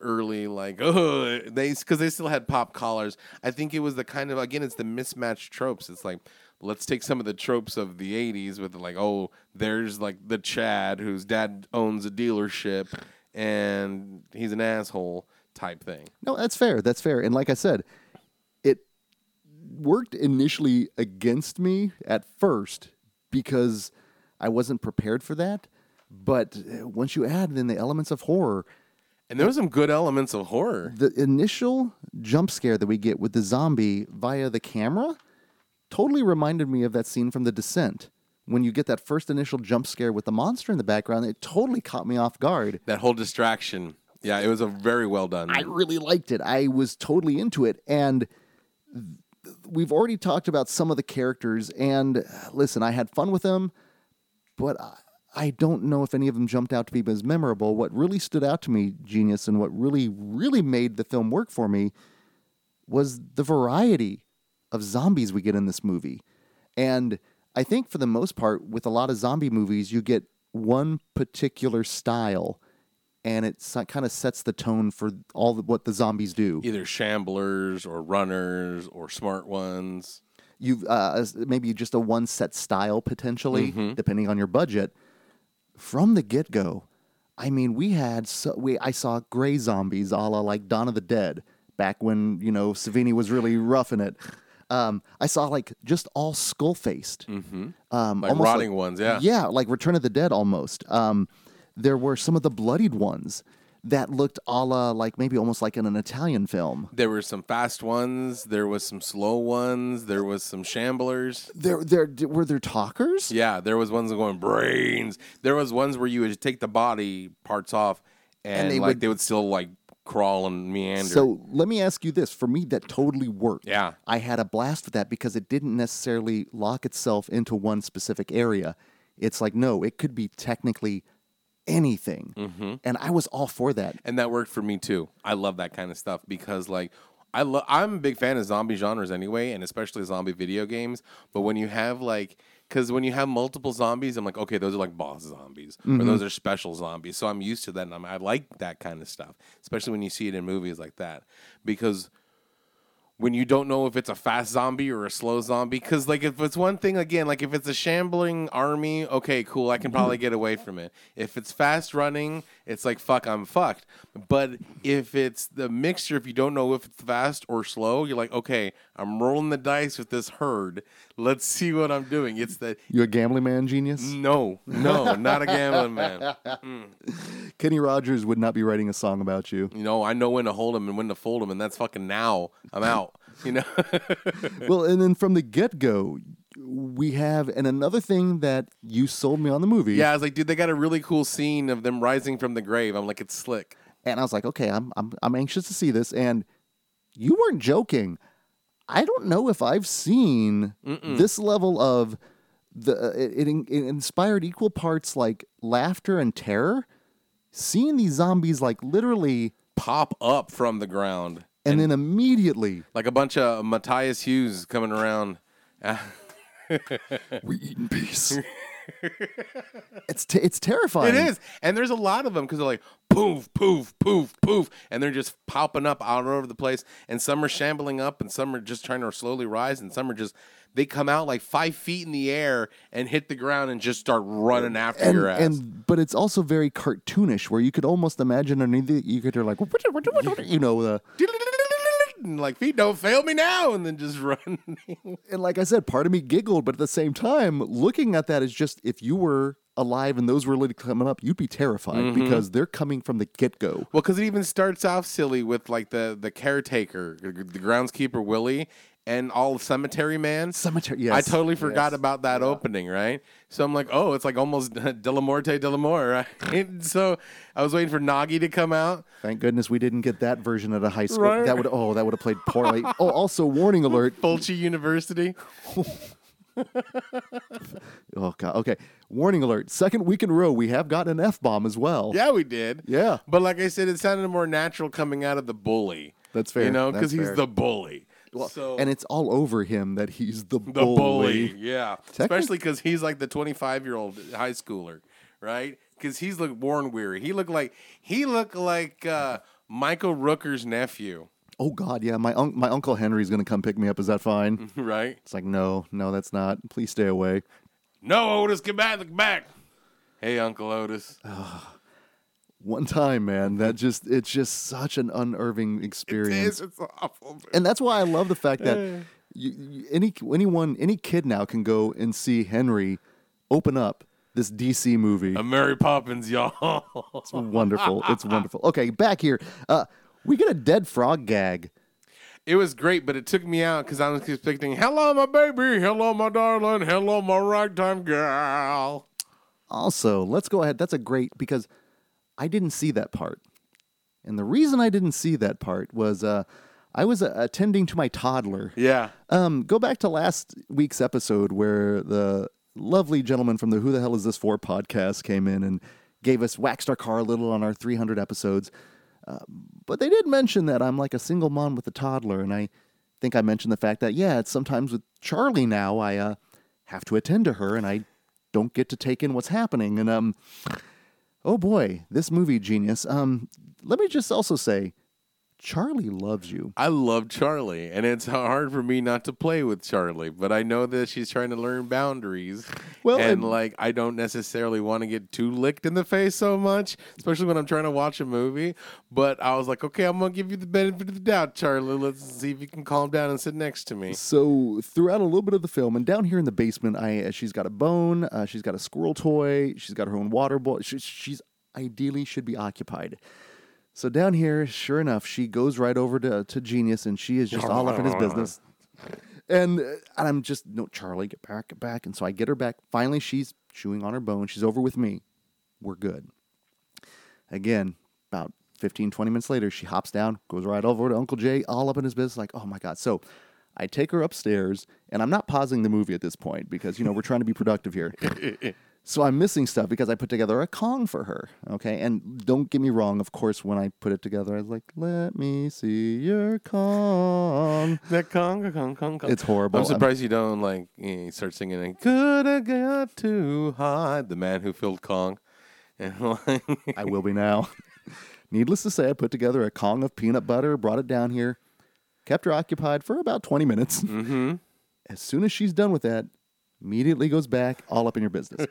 early like oh they because they still had pop collars. I think it was the kind of again it's the mismatched tropes. It's like let's take some of the tropes of the '80s with like oh there's like the Chad whose dad owns a dealership and he's an asshole type thing. No, that's fair. That's fair. And like I said, it worked initially against me at first because I wasn't prepared for that. But uh, once you add in the elements of horror, And there was some good elements of horror. the initial jump scare that we get with the zombie via the camera totally reminded me of that scene from The Descent. When you get that first initial jump scare with the monster in the background, it totally caught me off guard. That whole distraction. Yeah, it was a very well done. I really liked it. I was totally into it. And we've already talked about some of the characters. And listen, I had fun with them, but I, don't know if any of them jumped out to be as memorable. What really stood out to me, Genius, and what really, really made the film work for me was the variety of zombies we get in this movie. And I think for the most part, with a lot of zombie movies, you get one particular style. And it kind of sets the tone for all the, what the zombies do. either shamblers or runners or smart ones. you uh, maybe just a one set style potentially, depending on your budget. From the get go, I mean, we had so, we I saw gray zombies, a la like Dawn of the Dead, back when you know Savini was really roughing it. Um, I saw like just all skull faced, um, Like almost rotting ones, yeah. yeah, like Return of the Dead almost. Um, there were some of the bloodied ones that looked a la like maybe almost like in an Italian film. There were some fast ones. There was some slow ones. There was some shamblers. There, there were there talkers. Yeah, there was ones going brains. There was ones where you would take the body parts off, and, they like would- they would still like crawl and meander. So let me ask you this: for me, that totally worked. Yeah. I had a blast with that because it didn't necessarily lock itself into one specific area. It's like no, it could be technically anything, Mm-hmm. and I was all for that. and that worked for me too. I love that kind of stuff because like I love I'm a big fan of zombie genres anyway, and especially zombie video games. But when you have like because when you have multiple zombies, I'm like, okay, those are like boss zombies, or those are special zombies. So I'm used to that, and I'm, I like that kind of stuff, especially when you see it in movies like that, because when you don't know if it's a fast zombie or a slow zombie. Because like if it's one thing again, like if it's a shambling army, okay, cool, I can mm-hmm. probably get away from it. If it's fast running, it's like fuck, I'm fucked. But if it's the mixture, if you don't know if it's fast or slow, you're like, okay, I'm rolling the dice with this herd. Let's see what I'm doing. It's the You a gambling man genius? no, no, not a gambling man. Mm. Kenny Rogers would not be writing a song about you. You know, I know when to hold him and when to fold him, and that's fucking now. I'm out. You know. well, and then from the get go, we have and another thing that you sold me on the movie. Yeah, I was like, dude, they got a really cool scene of them rising from the grave. I'm like, it's slick. and I was like, okay, I'm I'm I'm anxious to see this. And you weren't joking. I don't know if I've seen this level of the. Uh, it, it, it inspired equal parts like laughter and terror. Seeing these zombies like literally, Pop up from the ground. And then immediately Like a bunch of Matthias Hughes coming around. we eat in peace. it's t- it's terrifying. It is. And there's a lot of them because they're like poof, poof, poof, poof. And they're just popping up all over the place. And some are shambling up and some are just trying to slowly rise. And some are just, they come out like five feet in the air and hit the ground and just start running after and, your ass. and but it's also very cartoonish where you could almost imagine underneath it you could hear like you know the And like feet don't fail me now and then just run and like I said, part of me giggled, but at the same time, looking at that is just if you were alive and those were really coming up, you'd be terrified Mm-hmm. because they're coming from the get go. Well, because it even starts off silly with like the the caretaker, the groundskeeper Willie, and all cemetery man. Cemetery, yes. I totally forgot yes. about that opening, right? So I'm like, oh, it's like almost Dellamorte Dellamore, right? so I was waiting for Gnaghi to come out. Thank goodness we didn't get that version at a high school. Right. That would oh, that would have played poorly. oh, also warning alert. Fulci University. Oh god. Okay. Warning alert. Second week in a row we have gotten an F bomb as well. Yeah, we did. Yeah. But like I said, it sounded more natural coming out of the bully. That's fair. You know, because he's the bully. Well, so and it's all over him that he's the, the bully. Yeah. Technic- Especially because he's like the 25 year old high schooler, right? Because he's looked worn weary. He looked like he looked like uh, Michael Rooker's nephew, Oh god, yeah. My un- my uncle Henry's gonna come pick me up. Is that fine? right? It's like no, no, that's not. Please stay away. No, Otis, get back, look back. Hey, Uncle Otis. One time, man, that just it's just such an unnerving experience. is. It's awful. man. and that's why I love the fact that you, you, any anyone any kid now can go and see Henry open up this DC movie. A Mary Poppins, y'all. It's wonderful. It's wonderful. Okay, back here. Uh, we get a dead frog gag. It was great, but it took me out because I was expecting, hello, my baby. Hello, my darling. Hello, my ragtime girl. Also, let's go ahead. That's a great because I didn't see that part, and the reason I didn't see that part was uh, I was uh, attending to my toddler. Yeah. Um, go back to last week's episode where the lovely gentleman from the Who the Hell Is This For podcast came in and gave us waxed our car a little on our 300 episodes. Uh, but they did mention that I'm like a single mom with a toddler, and I think I mentioned the fact that yeah, it's sometimes with Charlie now I uh, have to attend to her, and I don't get to take in what's happening. And um, oh boy, this movie genius. Um, let me just also say, Charlie loves you. I love Charlie, and it's hard for me not to play with Charlie. But I know that she's trying to learn boundaries. Well, and, and- like I don't necessarily want to get too licked in the face so much, especially when I'm trying to watch a movie. But I was like, okay, I'm gonna give you the benefit of the doubt, Charlie. Let's see if you can calm down and sit next to me. So throughout a little bit of the film, and down here in the basement, I uh, she's got a bone, uh, she's got a squirrel toy, she's got her own water boy. She, she's ideally should be occupied. So down here, sure enough, she goes right over to to Genius, and she is just all up in his business. And, uh, and I'm just no Charlie, get back, get back. And so I get her back. Finally, she's chewing on her bone. She's over with me. We're good. Again, about 15, 20 minutes later, she hops down, goes right over to Uncle Jay, all up in his business, like, oh my God. So I take her upstairs, and I'm not pausing the movie at this point because, you know, we're trying to be productive here. so I'm missing stuff because I put together a Kong for her. Okay. And don't get me wrong, of course, when I put it together, I was like, let me see your Kong. That Kong, Kong, Kong, Kong. It's horrible. I'm I'm- surprised you don't like you know, start singing and could have got too high. The man who filled Kong, I will be now. Needless to say, I put together a Kong of peanut butter, brought it down here, kept her occupied for about 20 minutes. mm-hmm. As soon as she's done with that, immediately goes back all up in your business.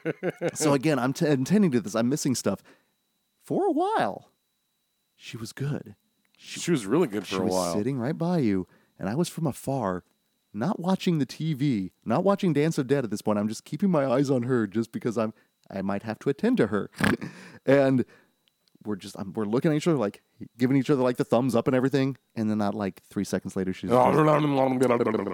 so again, I'm t- intending to this. I'm missing stuff. For a while, she was good. she was really good for a was while. sitting right by you, and I was from afar, not watching the TV, not watching Dance of Dead at this point. I'm just keeping my eyes on her, just because I'm I might have to attend to her, and we're just I'm, we're looking at each other like giving each other like the thumbs up and everything, and then not like three seconds later she's.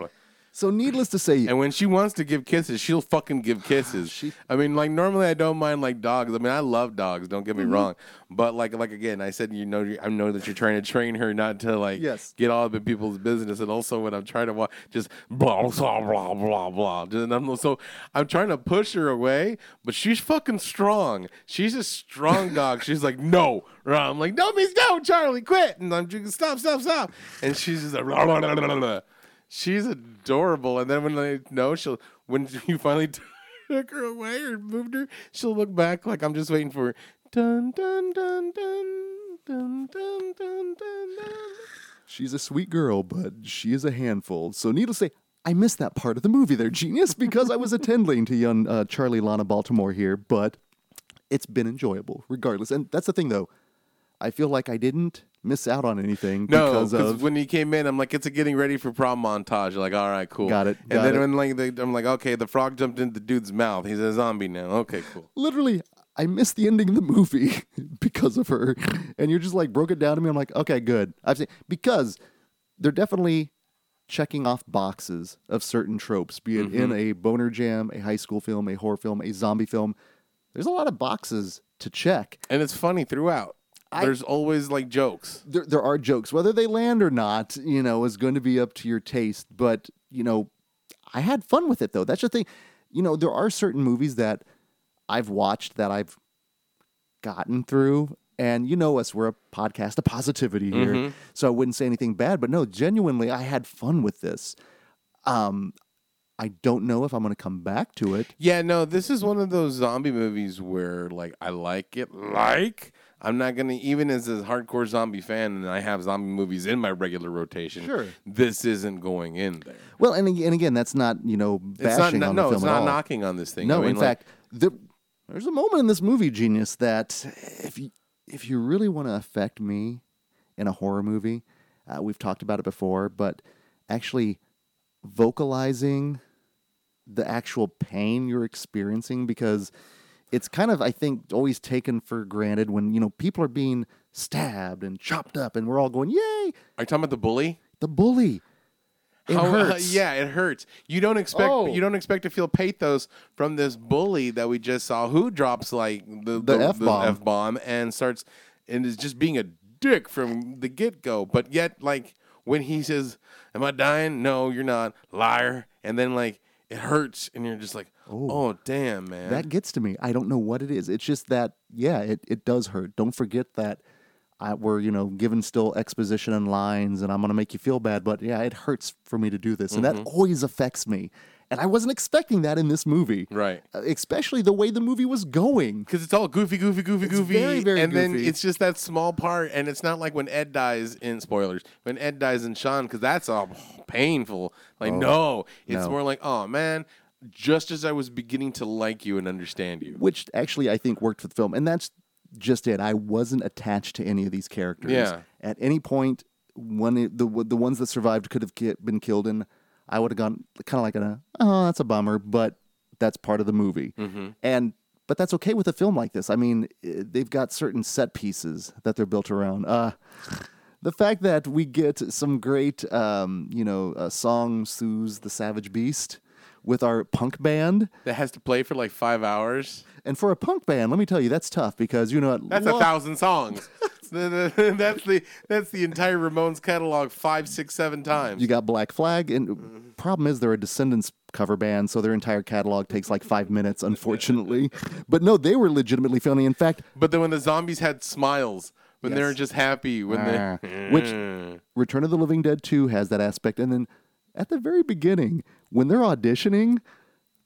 so needless to say, And when she wants to give kisses, she'll fucking give kisses. She- I mean, like normally I don't mind like dogs. I mean, I love dogs. Don't get Mm-hmm. me wrong. But like, like again, I said, you know, you- I know that you're trying to train her not to like Yes. get all up in people's business. And also when I'm trying to watch, just blah blah blah blah blah. And I'm, so I'm trying to push her away, but she's fucking strong. She's a strong dog. She's like, no. I'm like, no, miss, no, Charlie, quit. And I'm drinking, stop, stop, stop. And she's just like, blah, blah, blah, blah, blah. She's adorable. And then when I know she'll, when you finally took her away or moved her, she'll look back like I'm just waiting for dun dun dun dun dun dun dun dun. dun. She's a sweet girl, but she is a handful. So, needless to say, I missed that part of the movie there, genius, because I was attending to young uh, Charlie Lana Baltimore here. But it's been enjoyable, regardless. And that's the thing, though. I feel like I didn't miss out on anything No, because of when he came in, I'm like, it's a getting ready for prom montage. You're like, all right, cool. Got it, And got then it. when like they, I'm like, okay, the frog jumped into the dude's mouth. He's a zombie now. Okay, cool. literally. I missed the ending of the movie because of her, and you're just like broke it down to me. I'm like, okay, good. I've seen because they're definitely checking off boxes of certain tropes, be it in mm-hmm. a boner jam, a high school film, a horror film, a zombie film. There's a lot of boxes to check. And it's funny throughout. There's always like jokes. There, there are jokes, whether they land or not, you know, is going to be up to your taste. But you know, I had fun with it though. That's the thing. You know, there are certain movies that I've watched that I've gotten through. And you know us, we're a podcast of positivity here. So I wouldn't say anything bad, but no, genuinely, I had fun with this. Um, I don't know if I'm going to come back to it. Yeah, no, this is one of those zombie movies where like I like it, like I'm not gonna even as a hardcore zombie fan, and I have zombie movies in my regular rotation. Sure. this isn't going in there. Well, and, and again, that's not, you know, It's not bashing no, on no the film it's at not all. knocking on this thing. No, I mean, in like, fact, the, there's a moment in this movie, Genius, that if you if you really want to affect me in a horror movie, uh, we've talked about it before, but actually vocalizing the actual pain you're experiencing because it's kind of I think always taken for granted when you know people are being stabbed and chopped up and we're all going yay are you talking about the bully? the bully it How- uh, hurts yeah, it hurts. You don't expect Oh. you don't expect to feel pathos from this bully that we just saw who drops like the The F-bomb. F bomb and starts and is just being a dick from the get go. But yet, like when he says, "Am I dying?" No, you're not, liar. And then like it hurts, and you're just like, "Oh, damn, man." That gets to me. I don't know what it is. It's just that, yeah, it, it does hurt. Don't forget that I, we're, you know, given still exposition and lines, and I'm going to make you feel bad. But yeah, it hurts for me to do this. And that mm-hmm. always affects me. And I wasn't expecting that in this movie. Right. Uh, especially the way the movie was going. Because it's all goofy, goofy, goofy, It's goofy. very, very and then it's just that small part. And it's not like when Ed dies in spoilers, when Ed dies in Shaun, because that's all painful. Like, no. It's Oh, no. more like, oh, man, just as I was beginning to like you and understand you. which actually I think worked for the film. And that's just it. I wasn't attached to any of these characters. Yeah. At any point, one the the ones that survived could have been killed, and I would have gone kind of like a oh that's a bummer, but that's part of the movie. Mm-hmm. And but that's okay with a film like this. I mean, eh, they've got certain set pieces that they're built around. Uh, the fact that we get some great, um, you know, uh, song soothes the Savage Beast with our punk band. That has to play for like five hours. And for a punk band, let me tell you, that's tough because you know what? That's a thousand songs. that's the that's the entire Ramones catalog five, six, seven times. You got Black Flag, and problem is they're a Descendents cover band, so their entire catalog takes like five minutes, unfortunately. but no, they were legitimately funny. In fact, but then when the zombies had smiles, when they Yes. were just happy, when Ah, they which Return of the Living Dead 2 has that aspect. And then at the very beginning, when they're auditioning,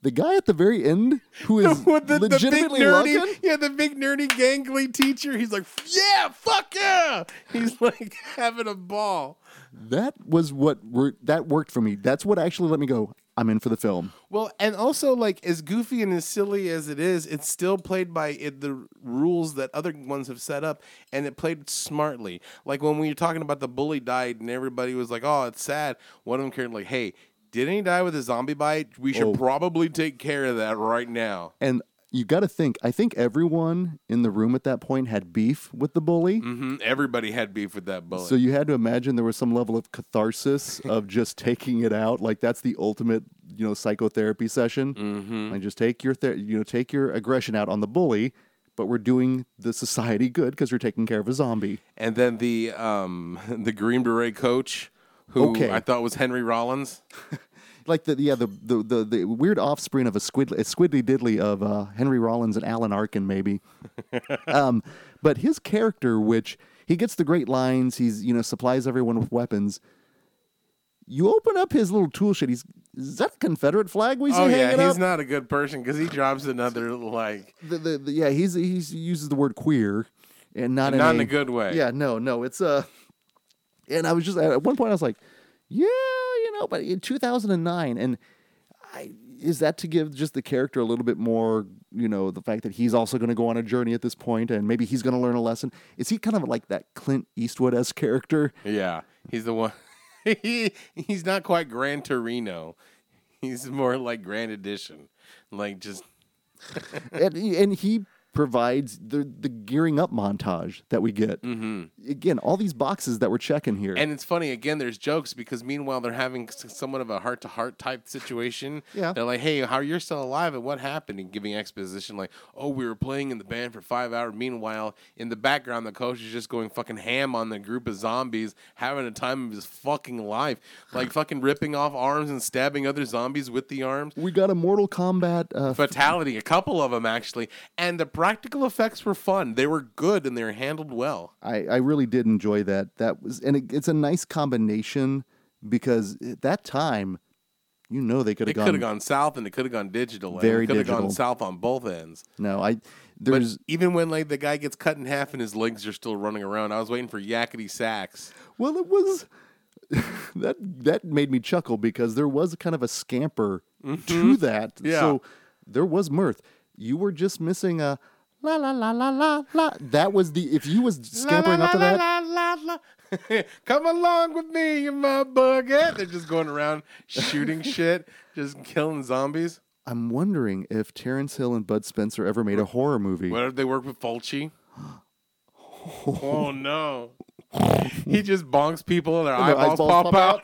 the guy at the very end who is With the, the big legitimately nerdy, yeah, the big nerdy gangly teacher. He's like, yeah, fuck yeah. He's like having a ball. that was what wor- that worked for me. That's what actually let me go. I'm in for the film. Well, and also like as goofy and as silly as it is, it's still played by it, the rules that other ones have set up, and it played smartly. Like when we were talking about the bully died, and everybody was like, "Oh, it's sad." One of them cared like, "Hey, didn't he die with a zombie bite? We should Oh. probably take care of that right now." And you got to think, I think everyone in the room at that point had beef with the bully. hmm Everybody had beef with that bully. So you had to imagine there was some level of catharsis of just taking it out. Like that's the ultimate, you know, psychotherapy session. Mm-hmm. Like just take your, ther- you know, take your aggression out on the bully, but we're doing the society good because we're taking care of a zombie. and then the um the Green Beret coach, who Okay. I thought was Henry Rollins. Like the yeah the the the, the weird offspring of a squid a squiddly diddly of uh, Henry Rollins and Alan Arkin maybe. um, but his character, which he gets the great lines, he's you know supplies everyone with weapons. You open up his little tool shed. He's is that a Confederate flag we see Oh yeah, he's up? not a good person because he drops another like the, the, the, yeah, he's he's he uses the word queer, and not in not a, in a good way. Yeah, no, no, it's uh And I was just at one point I was like, yeah, you know, but in 2009, and I is that to give just the character a little bit more, you know, the fact that he's also going to go on a journey at this point, and maybe he's going to learn a lesson. Is he kind of like that Clint Eastwood esque character? Yeah, he's the one. he, he's not quite Gran Torino. He's more like Grand Edition. Like just and, and he provides the the gearing up montage that we get. Mm-hmm. Again, all these boxes that we're checking here. and it's funny again. There's jokes because meanwhile they're having somewhat of a heart to heart type situation. Yeah. they're like, "Hey, how you're still alive and what happened?" And giving exposition like, "Oh, we were playing in the band for five hours." Meanwhile, in the background, the coach is just going fucking ham on the group of zombies, having a time of his fucking life, like fucking ripping off arms and stabbing other zombies with the arms. we got a Mortal Kombat uh, fatality, a couple of them actually, and the practical effects were fun. They were good and they were handled well. I, I really did enjoy that. That was, and it, it's a nice combination because at that time, you know, they could It have could have gone. gone south and it could have gone digital. Very it could have gone south on both ends. No, I But even when like the guy gets cut in half and his legs are still running around, I was waiting for Yakety Sax. well, it was that that made me chuckle because there was kind of a scamper to that. Mm-hmm. Yeah. So there was mirth. You were just missing a la la la la la la. That was the if you was scampering La, up la, to la, that. la, la, la. Come along with me, you my bugger. They're just going around shooting shit, just killing zombies. I'm wondering if Terence Hill and Bud Spencer ever made a horror movie. What if they work with Fulci? oh no. He just bonks people and their And their eyeballs, eyeballs pop, pop out.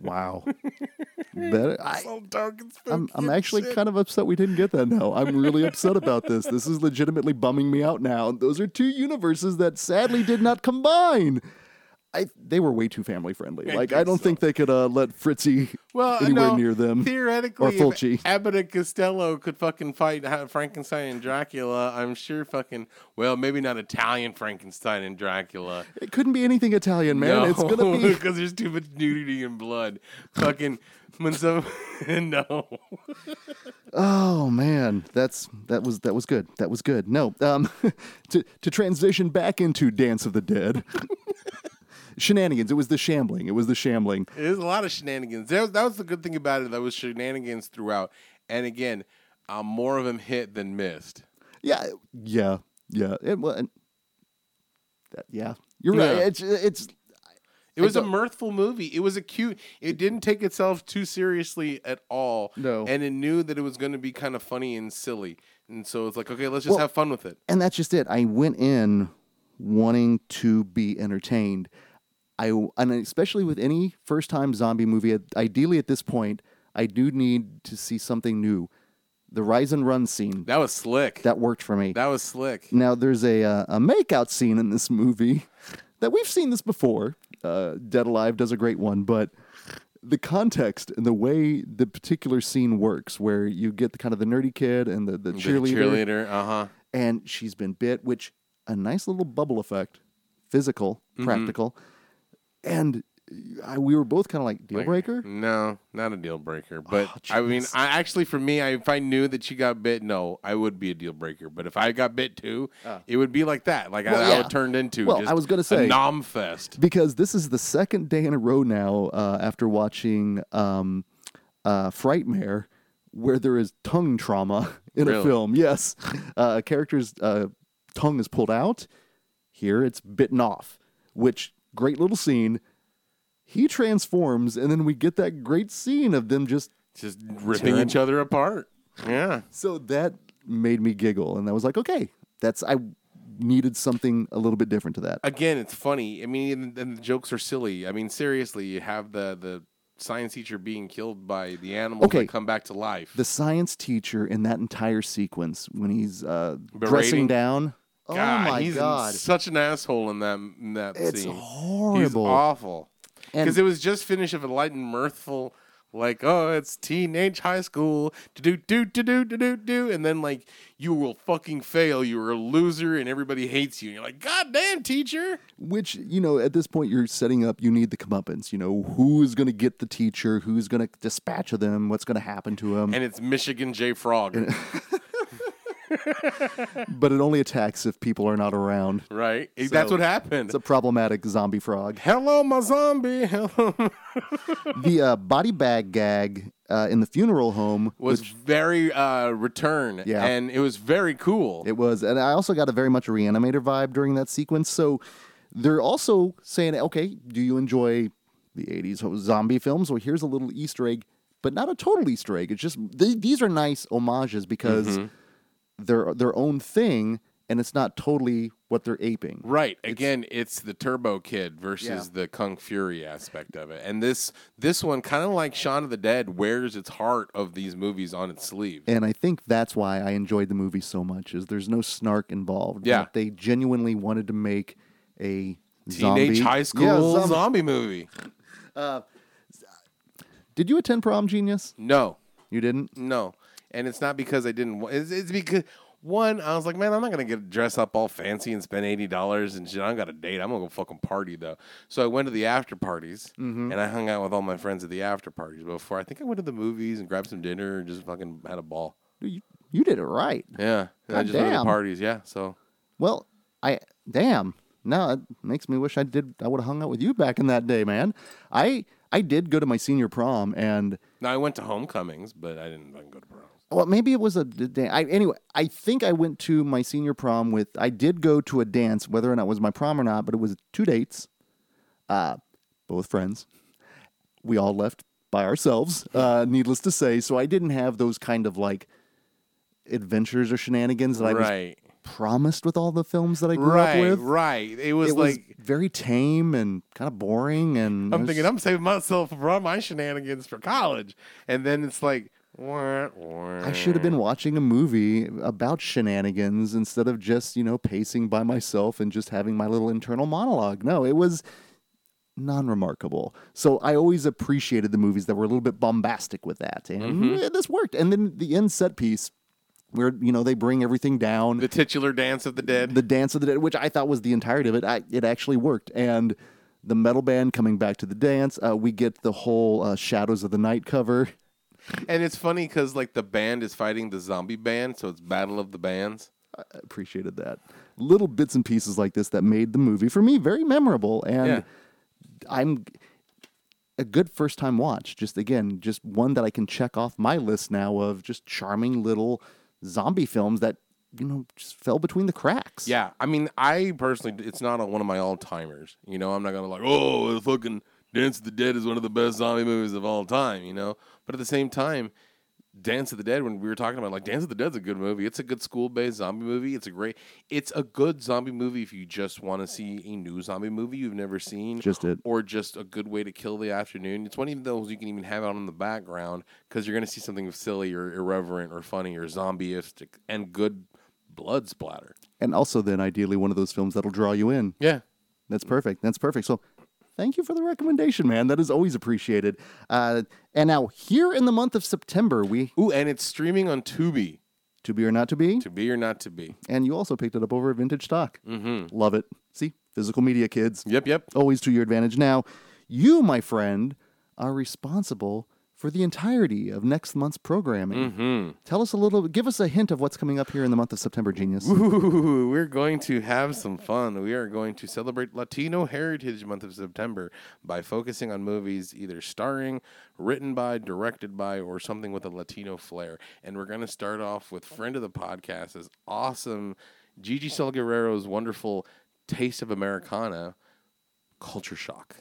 Wow. Better, I, So dark and spooky. I'm, I'm actually shit. kind of upset we didn't get that now. I'm really upset about this. This is legitimately bumming me out now. Those are two universes that sadly did not combine. I, they were way too family friendly. I Like I don't so. think they could uh, let Fritzy well, anywhere no, near them. Theoretically, or Fulci. Abbott and Costello could fucking fight Frankenstein and Dracula, I'm sure fucking well, maybe not Italian Frankenstein and Dracula. It couldn't be anything Italian, man. no, It's gonna be because there's too much nudity and blood. fucking when some no. Oh man, that's that was that was good. That was good. No, um, to to transition back into Dance of the Dead. Shenanigans. It was the shambling. It was the shambling. There's a lot of shenanigans. That was, that was the good thing about it. That was shenanigans throughout. And again, uh, more of them hit than missed. Yeah, yeah, yeah. It was. That, yeah, you're right. It's it's It was a mirthful movie. It was a cute. It didn't take itself too seriously at all. No. and it knew that it was going to be kind of funny and silly. And so it's like, okay, let's just Well- have fun with it. and that's just it. I went in wanting to be entertained. I and especially with any first time zombie movie, ideally at this point, I do need to see something new. The rise and run scene That was slick. That, worked for me. That was slick. Now there's a uh, a makeout scene in this movie that we've seen this before. Uh, Dead Alive does a great one, but the context and the way the particular scene works, where you get the kind of the nerdy kid and the, the The cheerleader, cheerleader. Uh huh. and she's been bit, which a nice little bubble effect, physical, Mm-hmm. practical, and I, we were both kind of like deal breaker. No, not a deal breaker. But Oh, I mean. I actually, for me, I, if I knew that she got bit, no, I would be a deal breaker. But if I got bit too, it would be like that. Like. Well, I, I would turned into. Well, just I was gonna say- a nom fest. because this is the second day in a row now uh, after watching um, uh, Frightmare, where there is tongue trauma in a film. Yes, uh, a character's uh, tongue is pulled out. Here, it's bitten off. Which great little scene. He transforms, and then we get that great scene of them just. Just ripping Tearing- each other apart. Yeah. So that made me giggle, and I was like, okay, that's I needed something a little bit different to that. Again, it's funny. I mean, and, and the jokes are silly. I mean, seriously, you have the the science teacher being killed by the animals Okay. that come back to life. the science teacher in that entire sequence when he's uh, Berating? dressing down. Oh god, oh my he's god, such an asshole in that in that it's scene. He's horrible. awful. Because it was just finished of a light and mirthful, like, oh, it's teenage high school, do do do do do do do, and then like you will fucking fail, you're a loser, and everybody hates you. And you're like, God damn, teacher. Which you know, at this point, you're setting up. You need the comeuppance. You know, who's going to get the teacher? Who's going to dispatch of them? What's going to happen to him? And it's Michigan J Frog, but it only attacks if people are not around. right? That's what happened. It's a problematic zombie frog. Hello, my zombie. Hello. the uh, body bag gag uh, in the funeral home was very uh, return, Yeah. and it was very cool. It was, and I also got a very much reanimator vibe during that sequence. So they're also saying, okay, do you enjoy the '80s zombie films? Well, here's a little Easter egg, but not a total Easter egg. It's just th- these are nice homages because Mm-hmm. They're their own thing, and it's not totally what they're aping. Right. Again, it's the Turbo Kid versus Yeah. the Kung Fury aspect of it. And this this one kind of like Shaun of the Dead wears its heart of these movies on its sleeve. And I think that's why I enjoyed the movie so much. Is there's no snark involved. Yeah. They genuinely wanted to make a Teenage zombie- high Yeah, school zombie- zombie movie. Uh, did you attend prom, genius? No. You didn't. No. And it's not because I didn't it's, it's because one, I was like, man, I'm not gonna get dress up all fancy and spend eighty dollars and shit. I got a date. I'm gonna go fucking party though. So I went to the after parties Mm-hmm. and I hung out with all my friends at the after parties before. I think I went to the movies and grabbed some dinner and just fucking had a ball. You, you did it right. Yeah. I just went to the damn. parties, yeah. So Well, I damn. No, it makes me wish I did. I would have hung out with you back in that day, man. I I did go to my senior prom, and now I went to homecomings, but I didn't fucking go to prom. Well, maybe it was a, day. I, anyway, I think I went to my senior prom with. I did go to a dance, whether or not it was my prom or not, but it was two dates, uh, both friends. We all left by ourselves, uh, needless to say. So I didn't have those kind of like adventures or shenanigans that I was promised with all the films that I grew right, up with. right. It was It was like very tame and kind of boring. And I'm was thinking I'm saving myself from my shenanigans for college, and then it's like. I should have been watching a movie about shenanigans instead of just, you know, pacing by myself and just having my little internal monologue. No, it was non remarkable. So I always appreciated the movies that were a little bit bombastic with that. And Mm-hmm. eh, this worked. And then the end set piece where, you know, they bring everything down. the titular dance of the dead. the Dance of the Dead, which I thought was the entirety of it, I, it actually worked. And the metal band coming back to the dance, uh, we get the whole uh, Shadows of the Night cover. And it's funny because like the band is fighting the zombie band, so it's Battle of the Bands. I appreciated that. Little bits and pieces like this that made the movie for me very memorable, and Yeah. I'm a good first time watch. Just again, just one that I can check off my list now of just charming little zombie films that you know just fell between the cracks. Yeah, I mean, I personally, it's not one of my all timers. You know, I'm not gonna like, oh, the fucking Dance of the Dead is one of the best zombie movies of all time. You know, but at the same time, Dance of the Dead, when we were talking about like Dance of the Dead's a good movie. It's a good school based zombie movie. It's a great, it's a good zombie movie if you just want to see a new zombie movie you've never seen, Just it. or just a good way to kill the afternoon. It's one of those you can even have out in the background because you're gonna see something silly or irreverent or funny or zombieistic and good blood splatter. and also then ideally one of those films that'll draw you in. Yeah. That's perfect. That's perfect. So thank you for the recommendation, man. That is always appreciated. Uh, and now here in the month of September, we Ooh, and it's streaming on Tubi. to be or not to be. To be or not to be. And you also picked it up over at Vintage Stock. Mm-hmm. Love it. See, physical media kids. Yep, yep. Always to your advantage. Now, you, my friend, are responsible for the entirety of next month's programming. Mm-hmm. Tell us a little, give us a hint of what's coming up here in the month of September, Genius. Ooh, we're going to have some fun. We are going to celebrate Latino Heritage Month of September by focusing on movies either starring, written by, directed by, or something with a Latino flair. And we're going to start off with friend of the podcast, is awesome Gigi Saul Guerrero's wonderful Taste of Americana, Culture Shock.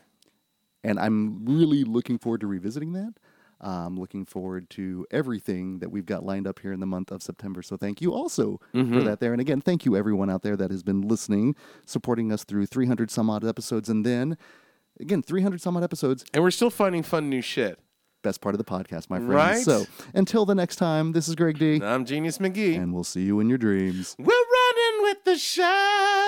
and I'm really looking forward to revisiting that. I'm looking forward to everything that we've got lined up here in the month of September. So thank you also for mm-hmm. that there. And again, thank you everyone out there that has been listening, supporting us through 300 some odd episodes. And then again, 300 some odd episodes, And we're still finding fun new shit. best part of the podcast, my friend. Right? So until the next time, this is Greg D. I'm Genius McGee. And we'll see you in your dreams. We're running with the show.